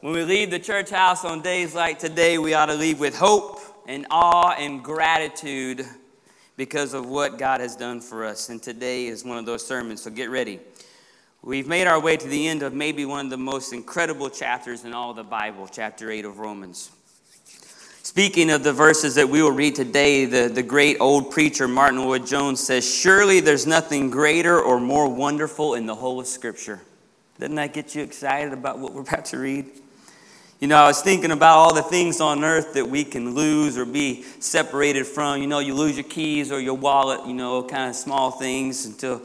When we leave the church house on days like today, we ought to leave with hope and awe and gratitude because of what God has done for us. And today is one of those sermons, so get ready. We've made our way to the end of maybe one of the most incredible chapters in all the Bible, chapter 8 of Romans. Speaking of the verses that we will read today, the, the great old preacher Martyn Lloyd-Jones says, Surely there's nothing greater or more wonderful in the whole of Scripture. Doesn't that get you excited about what we're about to read? You know, I was thinking about all the things on earth that we can lose or be separated from. You know, you lose your keys or your wallet, you know, kind of small things until.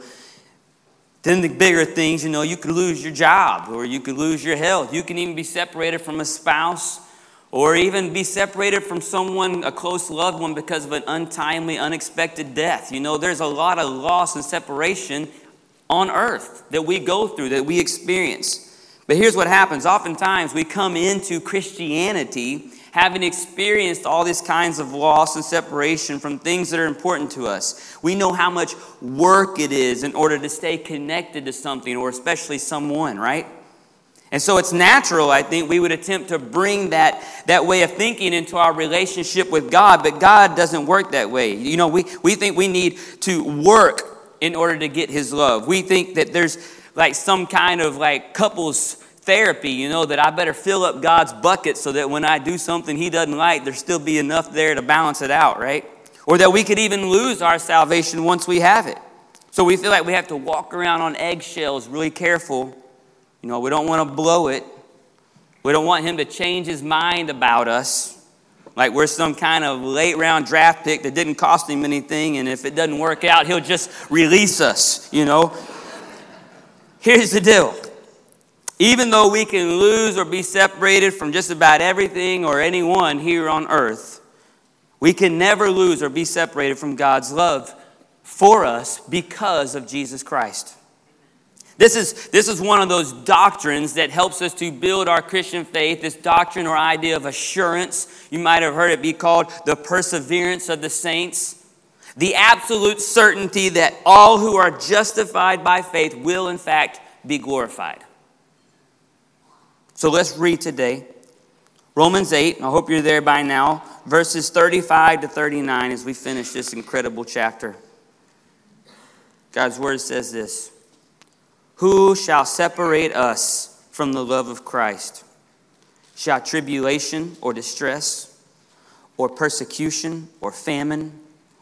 Then the bigger things, you know, you could lose your job or you could lose your health. You can even be separated from a spouse or even be separated from someone, a close loved one, because of an untimely, unexpected death. You know, there's a lot of loss and separation on earth that we go through, that we experience. But here's what happens oftentimes we come into Christianity having experienced all these kinds of loss and separation from things that are important to us. We know how much work it is in order to stay connected to something or especially someone, right? And so it's natural, I think, we would attempt to bring that, that way of thinking into our relationship with God, but God doesn't work that way. You know, we, we think we need to work in order to get His love. We think that there's like some kind of like couples therapy, you know, that I better fill up God's bucket so that when I do something He doesn't like, there still be enough there to balance it out, right? Or that we could even lose our salvation once we have it. So we feel like we have to walk around on eggshells, really careful. You know, we don't want to blow it. We don't want Him to change His mind about us. Like we're some kind of late round draft pick that didn't cost him anything, and if it doesn't work out, he'll just release us, you know? Here's the deal even though we can lose or be separated from just about everything or anyone here on earth, we can never lose or be separated from God's love for us because of Jesus Christ. This is, this is one of those doctrines that helps us to build our Christian faith, this doctrine or idea of assurance. You might have heard it be called the perseverance of the saints. The absolute certainty that all who are justified by faith will, in fact, be glorified. So let's read today Romans 8. I hope you're there by now, verses 35 to 39 as we finish this incredible chapter. God's word says this Who shall separate us from the love of Christ? Shall tribulation or distress, or persecution, or famine?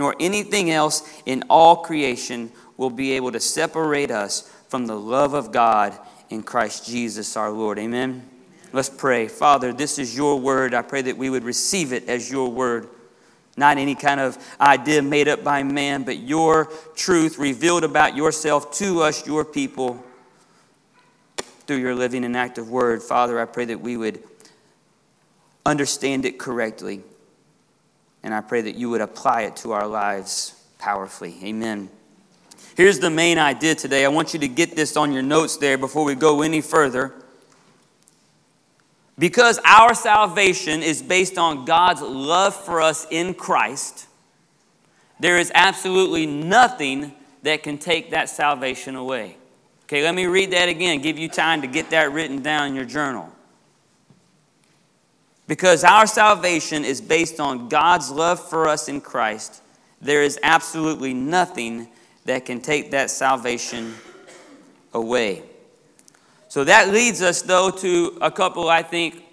nor anything else in all creation will be able to separate us from the love of God in Christ Jesus our Lord. Amen. Let's pray. Father, this is your word. I pray that we would receive it as your word. Not any kind of idea made up by man, but your truth revealed about yourself to us, your people through your living and active word. Father, I pray that we would understand it correctly. And I pray that you would apply it to our lives powerfully. Amen. Here's the main idea today. I want you to get this on your notes there before we go any further. Because our salvation is based on God's love for us in Christ, there is absolutely nothing that can take that salvation away. Okay, let me read that again, give you time to get that written down in your journal. Because our salvation is based on God's love for us in Christ, there is absolutely nothing that can take that salvation away. So that leads us, though, to a couple, I think,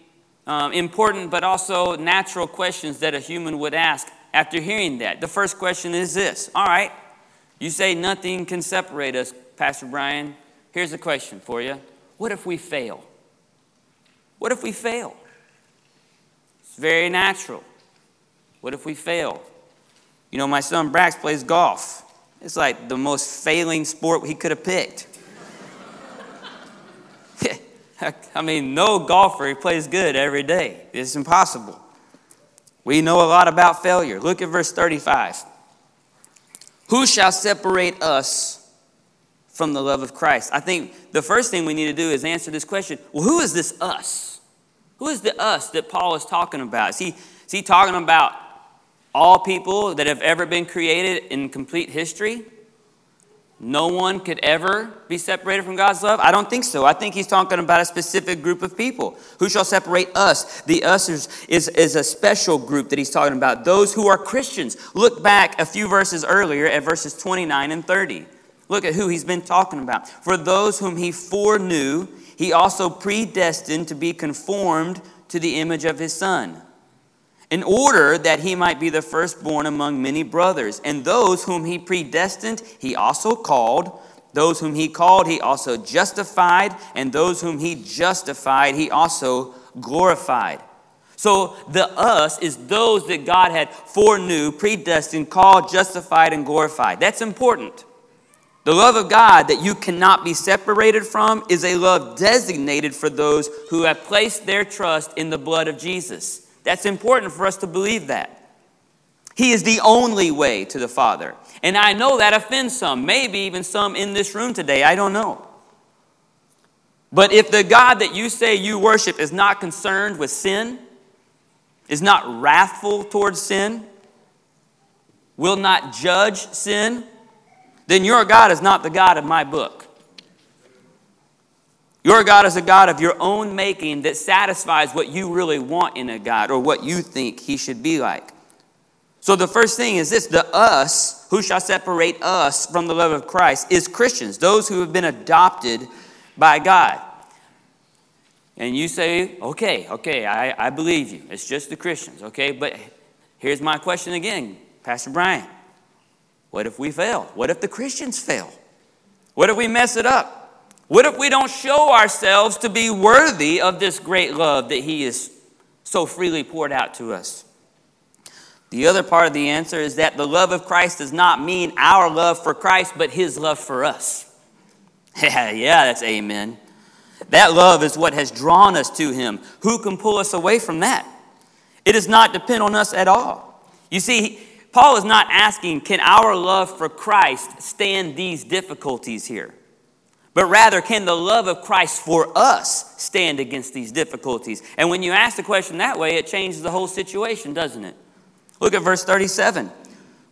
um, important but also natural questions that a human would ask after hearing that. The first question is this All right, you say nothing can separate us, Pastor Brian. Here's a question for you What if we fail? What if we fail? Very natural. What if we fail? You know, my son Brax plays golf. It's like the most failing sport he could have picked. I mean, no golfer plays good every day. It's impossible. We know a lot about failure. Look at verse 35. Who shall separate us from the love of Christ? I think the first thing we need to do is answer this question well, who is this us? Who is the us that Paul is talking about? Is he, is he talking about all people that have ever been created in complete history? no one could ever be separated from God's love? I don't think so. I think he's talking about a specific group of people. Who shall separate us? The us is, is, is, a special group that he's talking about. Those who are Christians. Look back a few verses earlier at verses 29 and 30. Look at who he's been talking about. For those whom he foreknew, he also predestined to be conformed to the image of his Son in order that he might be the firstborn among many brothers. And those whom he predestined, he also called. Those whom he called, he also justified. And those whom he justified, he also glorified. So the us is those that God had foreknew, predestined, called, justified, and glorified. That's important. The love of God that you cannot be separated from is a love designated for those who have placed their trust in the blood of Jesus. That's important for us to believe that. He is the only way to the Father. And I know that offends some, maybe even some in this room today. I don't know. But if the God that you say you worship is not concerned with sin, is not wrathful towards sin, will not judge sin, then your God is not the God of my book. Your God is a God of your own making that satisfies what you really want in a God or what you think he should be like. So the first thing is this the us, who shall separate us from the love of Christ, is Christians, those who have been adopted by God. And you say, okay, okay, I, I believe you. It's just the Christians, okay? But here's my question again, Pastor Brian. What if we fail? What if the Christians fail? What if we mess it up? What if we don't show ourselves to be worthy of this great love that He is so freely poured out to us? The other part of the answer is that the love of Christ does not mean our love for Christ, but His love for us. Yeah, yeah, that's amen. That love is what has drawn us to Him. Who can pull us away from that? It does not depend on us at all. You see, Paul is not asking, can our love for Christ stand these difficulties here? but rather, can the love of Christ for us stand against these difficulties? And when you ask the question that way, it changes the whole situation, doesn't it? Look at verse 37.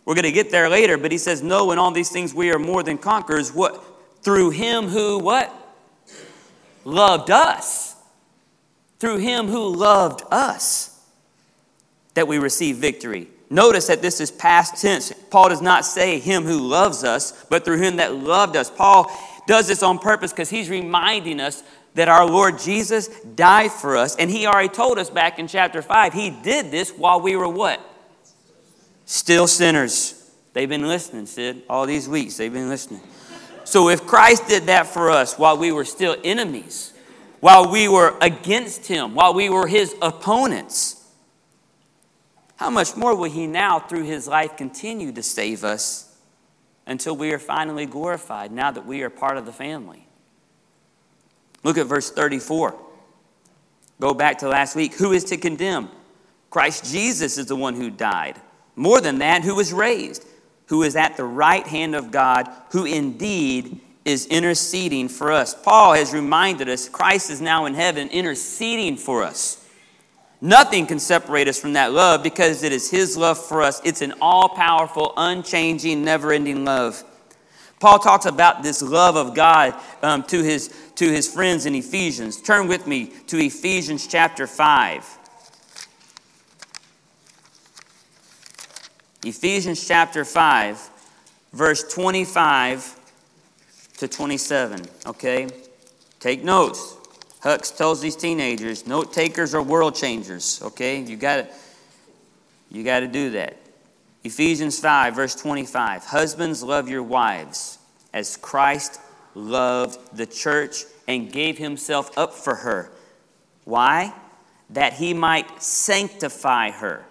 We're going to get there later, but he says, No, in all these things we are more than conquerors. What? Through him who what? Loved us. Through him who loved us that we receive victory. Notice that this is past tense. Paul does not say him who loves us, but through him that loved us. Paul does this on purpose because he's reminding us that our Lord Jesus died for us. And he already told us back in chapter 5, he did this while we were what? Still sinners. They've been listening, Sid. All these weeks, they've been listening. So if Christ did that for us while we were still enemies, while we were against him, while we were his opponents, how much more will he now, through his life, continue to save us until we are finally glorified now that we are part of the family. Look at verse 34. Go back to last week. Who is to condemn? Christ Jesus is the one who died. More than that, who was raised, who is at the right hand of God, who indeed is interceding for us. Paul has reminded us Christ is now in heaven interceding for us. Nothing can separate us from that love because it is His love for us. It's an all powerful, unchanging, never ending love. Paul talks about this love of God um, to, his, to his friends in Ephesians. Turn with me to Ephesians chapter 5. Ephesians chapter 5, verse 25 to 27. Okay? Take notes. Hux tells these teenagers, note takers are world changers, okay? You got you got to do that. Ephesians 5 verse 25. Husbands love your wives as Christ loved the church and gave himself up for her. Why? That he might sanctify her,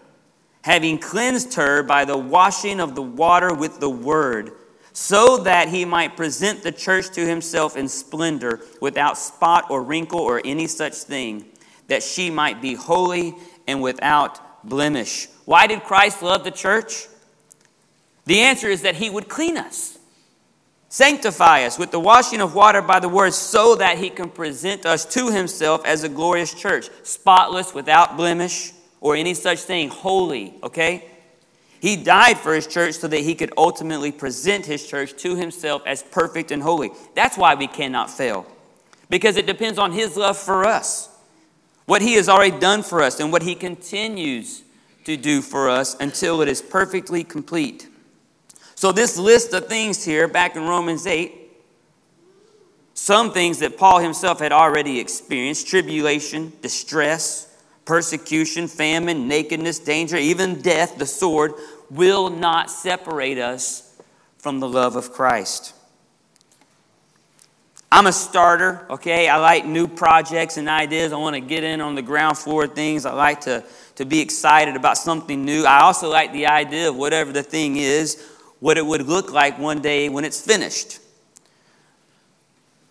having cleansed her by the washing of the water with the word so that he might present the church to himself in splendor, without spot or wrinkle or any such thing, that she might be holy and without blemish. Why did Christ love the church? The answer is that he would clean us, sanctify us with the washing of water by the word, so that he can present us to himself as a glorious church, spotless, without blemish, or any such thing, holy, okay? He died for his church so that he could ultimately present his church to himself as perfect and holy. That's why we cannot fail, because it depends on his love for us, what he has already done for us, and what he continues to do for us until it is perfectly complete. So, this list of things here back in Romans 8, some things that Paul himself had already experienced tribulation, distress, persecution, famine, nakedness, danger, even death, the sword, will not separate us from the love of Christ. I'm a starter, okay? I like new projects and ideas. I want to get in on the ground floor things. I like to, to be excited about something new. I also like the idea of whatever the thing is, what it would look like one day when it's finished.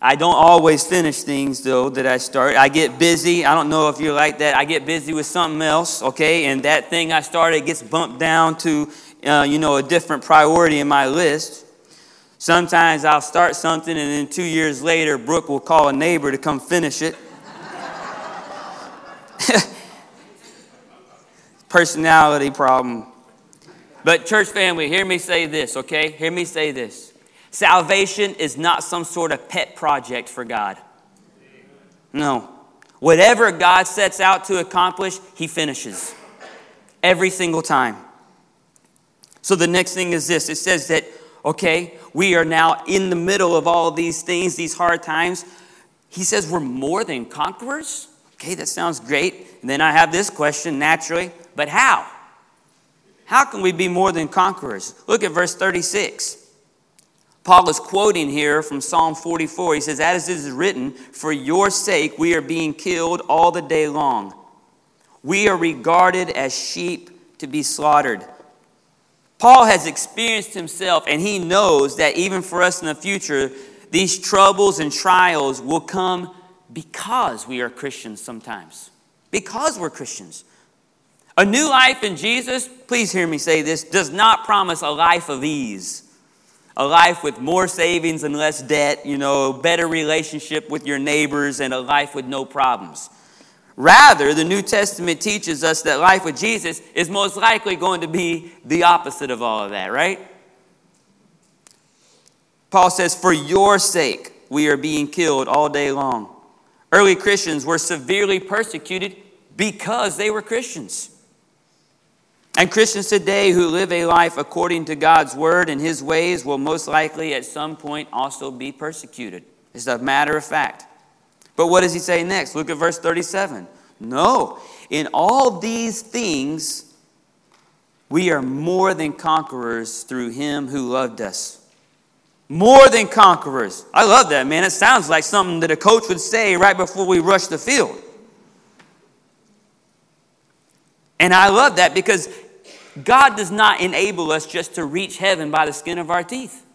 I don't always finish things though that I start. I get busy. I don't know if you're like that. I get busy with something else, okay? And that thing I started gets bumped down to, uh, you know, a different priority in my list. Sometimes I'll start something and then two years later, Brooke will call a neighbor to come finish it. Personality problem. But, church family, hear me say this, okay? Hear me say this. Salvation is not some sort of pet project for God. No. Whatever God sets out to accomplish, He finishes every single time. So the next thing is this it says that, okay, we are now in the middle of all these things, these hard times. He says we're more than conquerors. Okay, that sounds great. And then I have this question naturally, but how? How can we be more than conquerors? Look at verse 36. Paul is quoting here from Psalm 44. He says, As it is written, for your sake we are being killed all the day long. We are regarded as sheep to be slaughtered. Paul has experienced himself, and he knows that even for us in the future, these troubles and trials will come because we are Christians sometimes. Because we're Christians. A new life in Jesus, please hear me say this, does not promise a life of ease a life with more savings and less debt, you know, a better relationship with your neighbors, and a life with no problems. Rather, the New Testament teaches us that life with Jesus is most likely going to be the opposite of all of that, right? Paul says, For your sake, we are being killed all day long. Early Christians were severely persecuted because they were Christians. And Christians today who live a life according to God's word and his ways will most likely at some point also be persecuted. It's a matter of fact. But what does he say next? Look at verse 37. No, in all these things, we are more than conquerors through him who loved us. More than conquerors. I love that, man. It sounds like something that a coach would say right before we rush the field. And I love that because God does not enable us just to reach heaven by the skin of our teeth.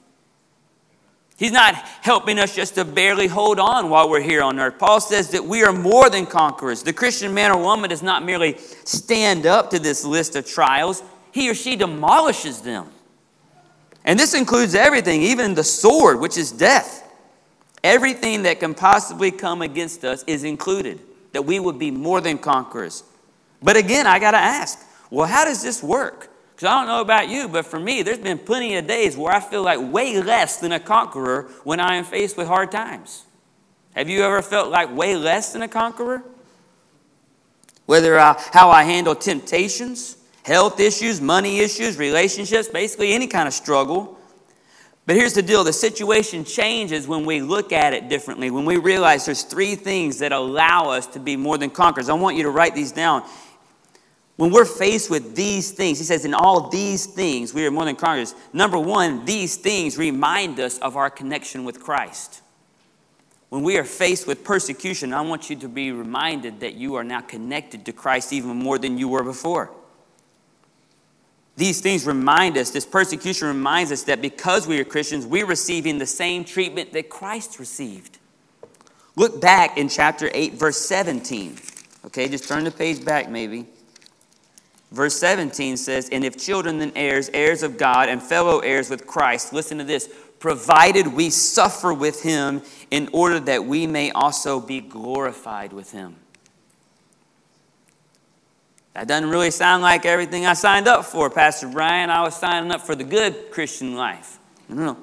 He's not helping us just to barely hold on while we're here on earth. Paul says that we are more than conquerors. The Christian man or woman does not merely stand up to this list of trials, he or she demolishes them. And this includes everything, even the sword, which is death. Everything that can possibly come against us is included, that we would be more than conquerors. But again, I got to ask well, how does this work? Because I don't know about you, but for me, there's been plenty of days where I feel like way less than a conqueror when I am faced with hard times. Have you ever felt like way less than a conqueror? Whether I, how I handle temptations, health issues, money issues, relationships, basically any kind of struggle. But here's the deal the situation changes when we look at it differently, when we realize there's three things that allow us to be more than conquerors. I want you to write these down when we're faced with these things, he says, in all these things, we are more than conquerors. Number one, these things remind us of our connection with Christ. When we are faced with persecution, I want you to be reminded that you are now connected to Christ even more than you were before. these things remind us, this persecution reminds us that because we are Christians, we're receiving the same treatment that Christ received. Look back in chapter 8, verse 17. Okay, just turn the page back maybe. Verse 17 says, And if children, then heirs, heirs of God, and fellow heirs with Christ, listen to this, provided we suffer with him in order that we may also be glorified with him. That doesn't really sound like everything I signed up for, Pastor Brian. I was signing up for the good Christian life. No. No.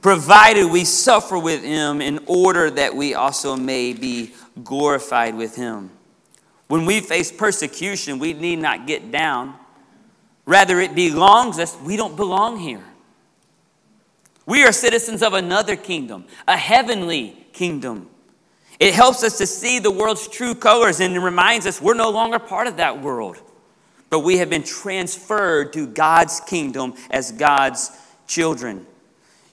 Provided we suffer with him in order that we also may be glorified with him. When we face persecution, we need not get down. Rather, it belongs us. We don't belong here. We are citizens of another kingdom, a heavenly kingdom. It helps us to see the world's true colors and it reminds us we're no longer part of that world, but we have been transferred to God's kingdom as God's children.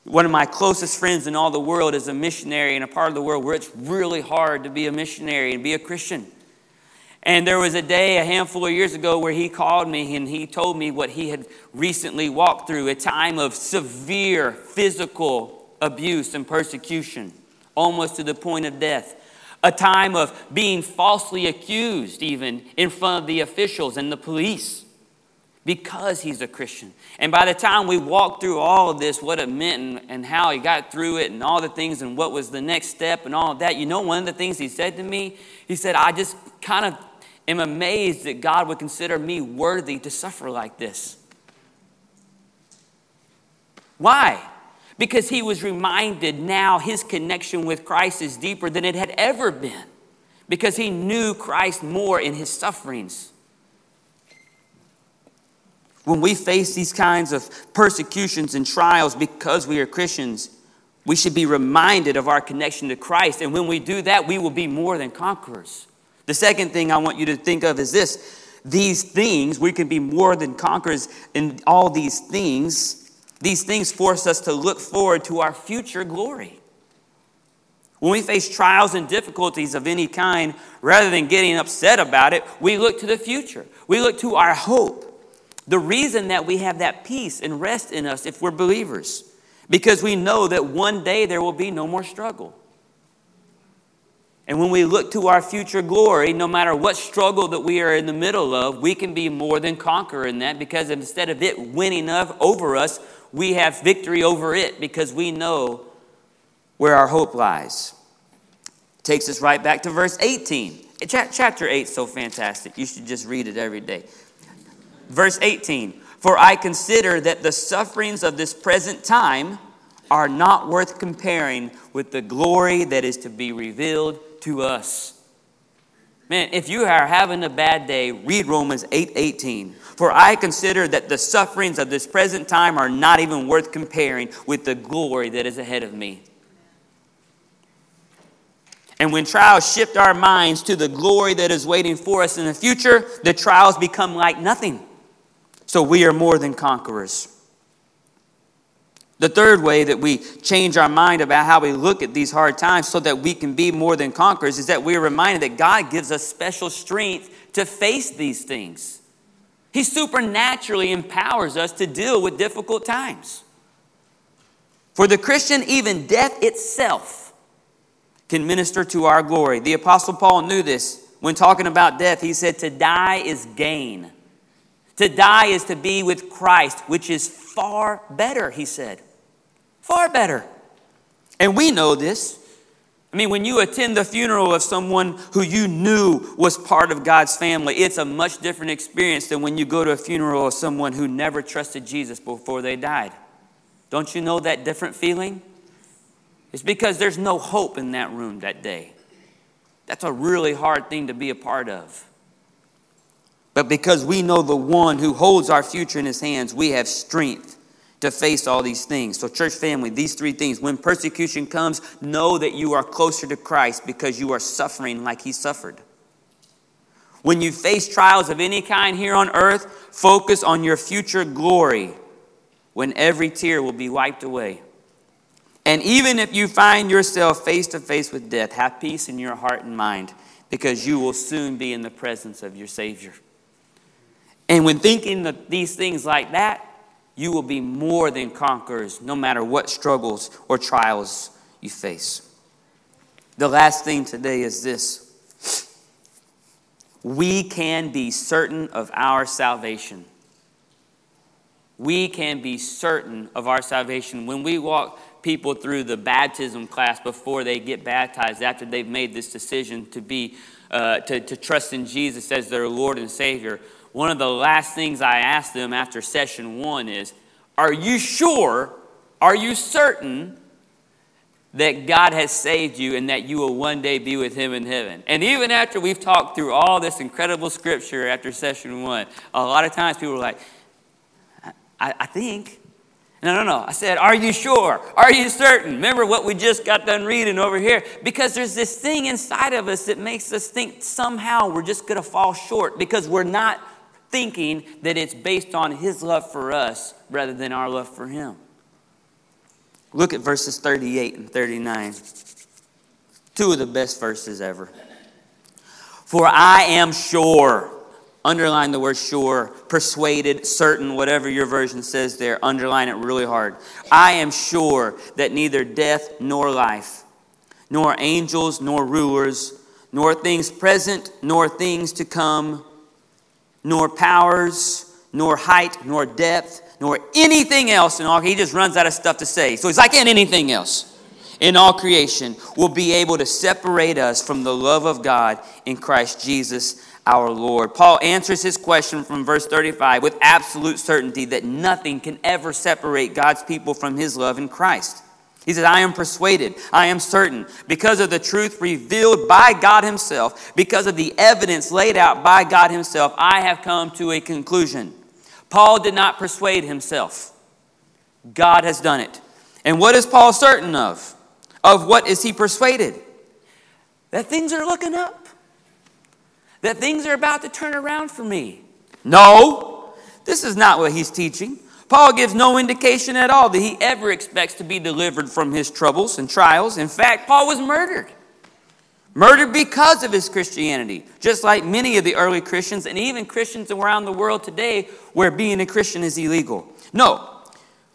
One of my closest friends in all the world is a missionary in a part of the world where it's really hard to be a missionary and be a Christian. And there was a day a handful of years ago where he called me and he told me what he had recently walked through a time of severe physical abuse and persecution, almost to the point of death. A time of being falsely accused, even in front of the officials and the police, because he's a Christian. And by the time we walked through all of this, what it meant and, and how he got through it and all the things and what was the next step and all of that, you know, one of the things he said to me, he said, I just kind of am amazed that God would consider me worthy to suffer like this. Why? Because he was reminded now his connection with Christ is deeper than it had ever been, because he knew Christ more in his sufferings. When we face these kinds of persecutions and trials because we are Christians, we should be reminded of our connection to Christ. And when we do that, we will be more than conquerors. The second thing I want you to think of is this these things, we can be more than conquerors in all these things. These things force us to look forward to our future glory. When we face trials and difficulties of any kind, rather than getting upset about it, we look to the future. We look to our hope. The reason that we have that peace and rest in us if we're believers, because we know that one day there will be no more struggle. And when we look to our future glory, no matter what struggle that we are in the middle of, we can be more than conqueror in that because instead of it winning over us, we have victory over it because we know where our hope lies. Takes us right back to verse 18. Chapter 8 is so fantastic. You should just read it every day. Verse 18 For I consider that the sufferings of this present time are not worth comparing with the glory that is to be revealed to us. Man, if you are having a bad day, read Romans 8 18. For I consider that the sufferings of this present time are not even worth comparing with the glory that is ahead of me. And when trials shift our minds to the glory that is waiting for us in the future, the trials become like nothing. So we are more than conquerors. The third way that we change our mind about how we look at these hard times so that we can be more than conquerors is that we're reminded that God gives us special strength to face these things. He supernaturally empowers us to deal with difficult times. For the Christian, even death itself can minister to our glory. The Apostle Paul knew this when talking about death. He said, To die is gain. To die is to be with Christ, which is far better, he said. Far better. And we know this. I mean, when you attend the funeral of someone who you knew was part of God's family, it's a much different experience than when you go to a funeral of someone who never trusted Jesus before they died. Don't you know that different feeling? It's because there's no hope in that room that day. That's a really hard thing to be a part of. But because we know the one who holds our future in his hands, we have strength to face all these things. So, church family, these three things when persecution comes, know that you are closer to Christ because you are suffering like he suffered. When you face trials of any kind here on earth, focus on your future glory when every tear will be wiped away. And even if you find yourself face to face with death, have peace in your heart and mind because you will soon be in the presence of your Savior. And when thinking of these things like that, you will be more than conquerors no matter what struggles or trials you face. The last thing today is this we can be certain of our salvation. We can be certain of our salvation. When we walk people through the baptism class before they get baptized, after they've made this decision to be, uh, to, to trust in Jesus as their Lord and Savior, one of the last things I ask them after session one is, Are you sure? Are you certain that God has saved you and that you will one day be with Him in heaven. And even after we've talked through all this incredible scripture after session one, a lot of times people are like, I, I think. No, no, no. I said, Are you sure? Are you certain? Remember what we just got done reading over here? Because there's this thing inside of us that makes us think somehow we're just going to fall short because we're not thinking that it's based on His love for us rather than our love for Him. Look at verses 38 and 39. Two of the best verses ever. For I am sure, underline the word sure, persuaded, certain, whatever your version says there, underline it really hard. I am sure that neither death nor life, nor angels nor rulers, nor things present nor things to come, nor powers, nor height nor depth nor anything else in all. He just runs out of stuff to say. So he's like, in anything else in all creation will be able to separate us from the love of God in Christ Jesus our Lord. Paul answers his question from verse 35 with absolute certainty that nothing can ever separate God's people from his love in Christ. He says, I am persuaded, I am certain, because of the truth revealed by God Himself, because of the evidence laid out by God Himself, I have come to a conclusion. Paul did not persuade himself. God has done it. And what is Paul certain of? Of what is he persuaded? That things are looking up. That things are about to turn around for me. No, this is not what he's teaching. Paul gives no indication at all that he ever expects to be delivered from his troubles and trials. In fact, Paul was murdered. Murdered because of his Christianity, just like many of the early Christians and even Christians around the world today where being a Christian is illegal. No,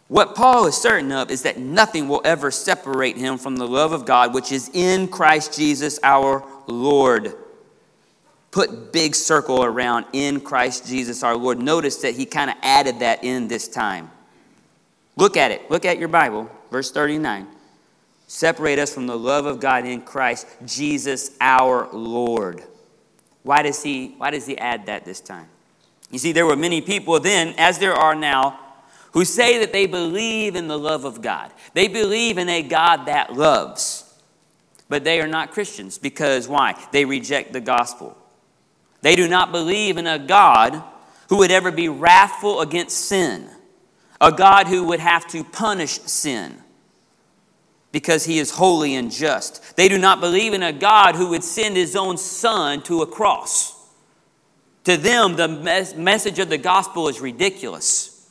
what Paul is certain of is that nothing will ever separate him from the love of God, which is in Christ Jesus our Lord. Put big circle around in Christ Jesus our Lord. Notice that he kind of added that in this time. Look at it. Look at your Bible, verse 39 separate us from the love of God in Christ Jesus our Lord. Why does he why does he add that this time? You see there were many people then as there are now who say that they believe in the love of God. They believe in a God that loves. But they are not Christians because why? They reject the gospel. They do not believe in a God who would ever be wrathful against sin, a God who would have to punish sin because he is holy and just. They do not believe in a God who would send his own son to a cross. To them, the mes- message of the gospel is ridiculous.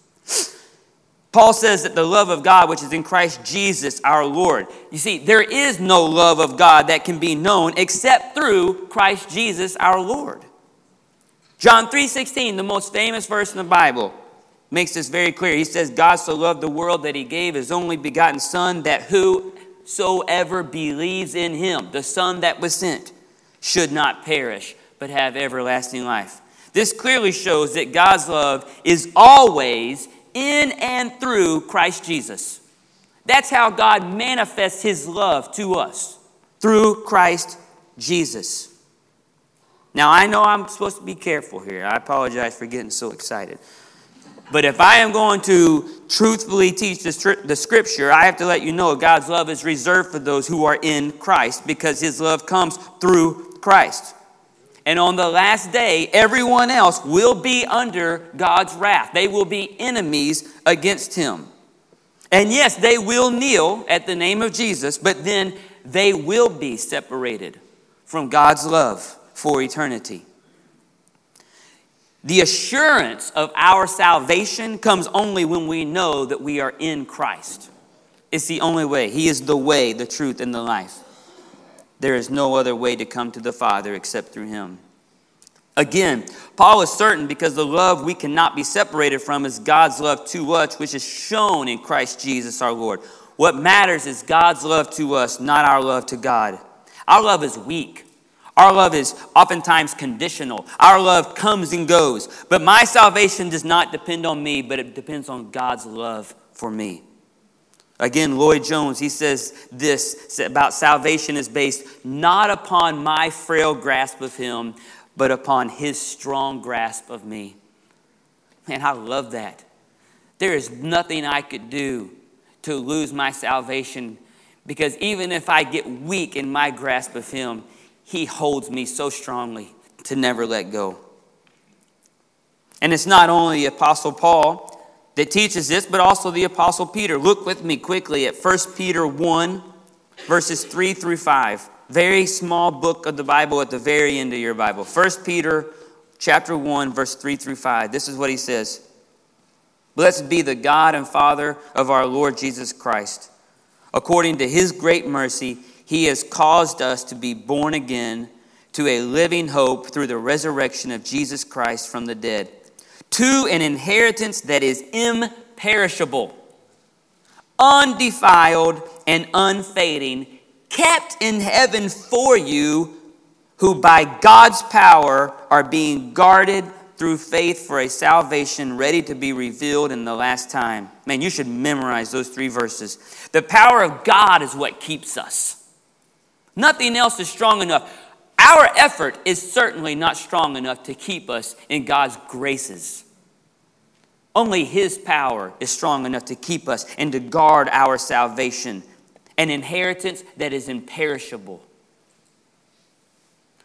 Paul says that the love of God, which is in Christ Jesus our Lord. You see, there is no love of God that can be known except through Christ Jesus our Lord. John 3:16, the most famous verse in the Bible makes this very clear. He says, God so loved the world that he gave his only begotten Son, that whosoever believes in him, the Son that was sent, should not perish, but have everlasting life. This clearly shows that God's love is always in and through Christ Jesus. That's how God manifests his love to us, through Christ Jesus. Now, I know I'm supposed to be careful here. I apologize for getting so excited. But if I am going to truthfully teach the, the scripture, I have to let you know God's love is reserved for those who are in Christ because his love comes through Christ. And on the last day, everyone else will be under God's wrath. They will be enemies against him. And yes, they will kneel at the name of Jesus, but then they will be separated from God's love for eternity. The assurance of our salvation comes only when we know that we are in Christ. It's the only way. He is the way, the truth, and the life. There is no other way to come to the Father except through Him. Again, Paul is certain because the love we cannot be separated from is God's love to us, which is shown in Christ Jesus our Lord. What matters is God's love to us, not our love to God. Our love is weak. Our love is oftentimes conditional. Our love comes and goes. But my salvation does not depend on me, but it depends on God's love for me. Again, Lloyd Jones, he says this about salvation is based not upon my frail grasp of Him, but upon His strong grasp of me. Man, I love that. There is nothing I could do to lose my salvation because even if I get weak in my grasp of Him, He holds me so strongly to never let go. And it's not only the Apostle Paul that teaches this, but also the Apostle Peter. Look with me quickly at 1 Peter 1, verses 3 through 5. Very small book of the Bible at the very end of your Bible. 1 Peter chapter 1, verse 3 through 5. This is what he says. Blessed be the God and Father of our Lord Jesus Christ. According to his great mercy, he has caused us to be born again to a living hope through the resurrection of Jesus Christ from the dead to an inheritance that is imperishable, undefiled, and unfading, kept in heaven for you, who by God's power are being guarded through faith for a salvation ready to be revealed in the last time. Man, you should memorize those three verses. The power of God is what keeps us. Nothing else is strong enough. Our effort is certainly not strong enough to keep us in God's graces. Only His power is strong enough to keep us and to guard our salvation, an inheritance that is imperishable.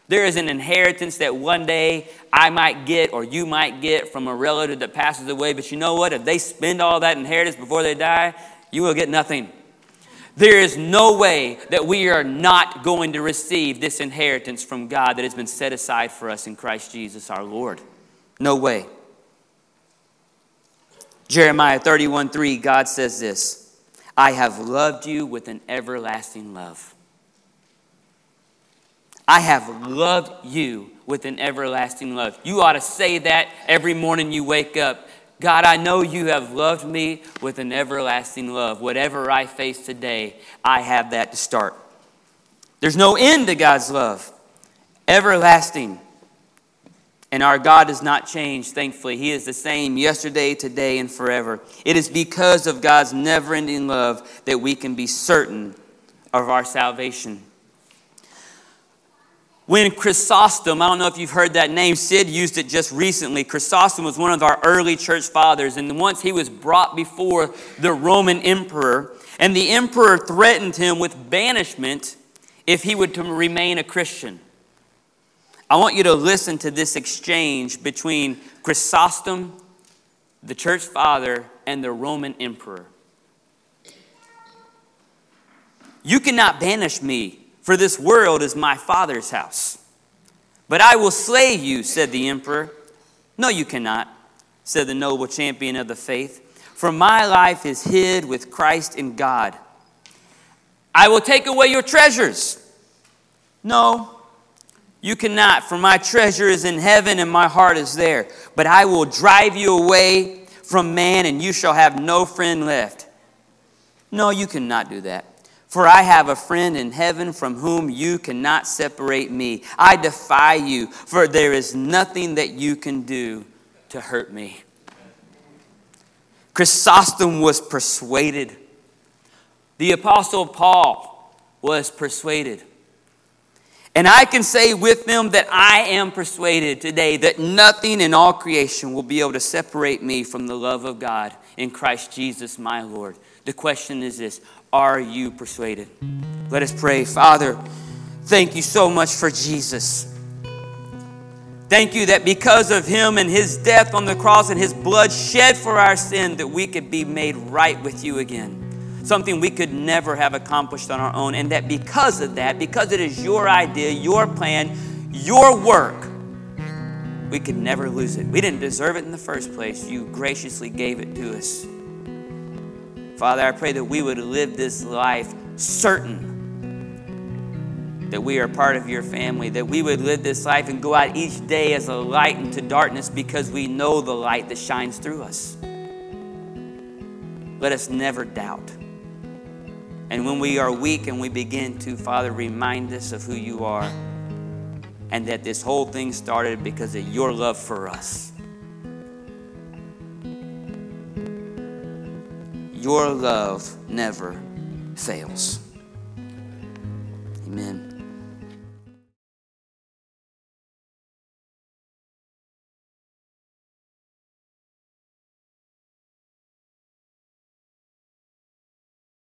There is an inheritance that one day I might get or you might get from a relative that passes away, but you know what? If they spend all that inheritance before they die, you will get nothing. There is no way that we are not going to receive this inheritance from God that has been set aside for us in Christ Jesus our Lord. No way. Jeremiah 31 3, God says this I have loved you with an everlasting love. I have loved you with an everlasting love. You ought to say that every morning you wake up. God, I know you have loved me with an everlasting love. Whatever I face today, I have that to start. There's no end to God's love, everlasting. And our God does not change, thankfully. He is the same yesterday, today, and forever. It is because of God's never ending love that we can be certain of our salvation. When Chrysostom, I don't know if you've heard that name, Sid used it just recently. Chrysostom was one of our early church fathers, and once he was brought before the Roman emperor, and the emperor threatened him with banishment if he would remain a Christian. I want you to listen to this exchange between Chrysostom, the church father, and the Roman emperor. You cannot banish me, for this world is my father's house. But I will slay you, said the emperor. No, you cannot, said the noble champion of the faith. For my life is hid with Christ in God. I will take away your treasures. No, you cannot, for my treasure is in heaven and my heart is there. But I will drive you away from man, and you shall have no friend left. No, you cannot do that. For I have a friend in heaven from whom you cannot separate me. I defy you, for there is nothing that you can do to hurt me. Chrysostom was persuaded. The Apostle Paul was persuaded. And I can say with them that I am persuaded today that nothing in all creation will be able to separate me from the love of God in Christ Jesus, my Lord. The question is this Are you persuaded? Let us pray. Father, thank you so much for Jesus. Thank you that because of him and his death on the cross and his blood shed for our sin, that we could be made right with you again something we could never have accomplished on our own. And that because of that, because it is your idea, your plan, your work, we could never lose it. We didn't deserve it in the first place. You graciously gave it to us. Father, I pray that we would live this life certain that we are part of your family, that we would live this life and go out each day as a light into darkness because we know the light that shines through us. Let us never doubt. And when we are weak and we begin to, Father, remind us of who you are and that this whole thing started because of your love for us. Your love never fails. Amen.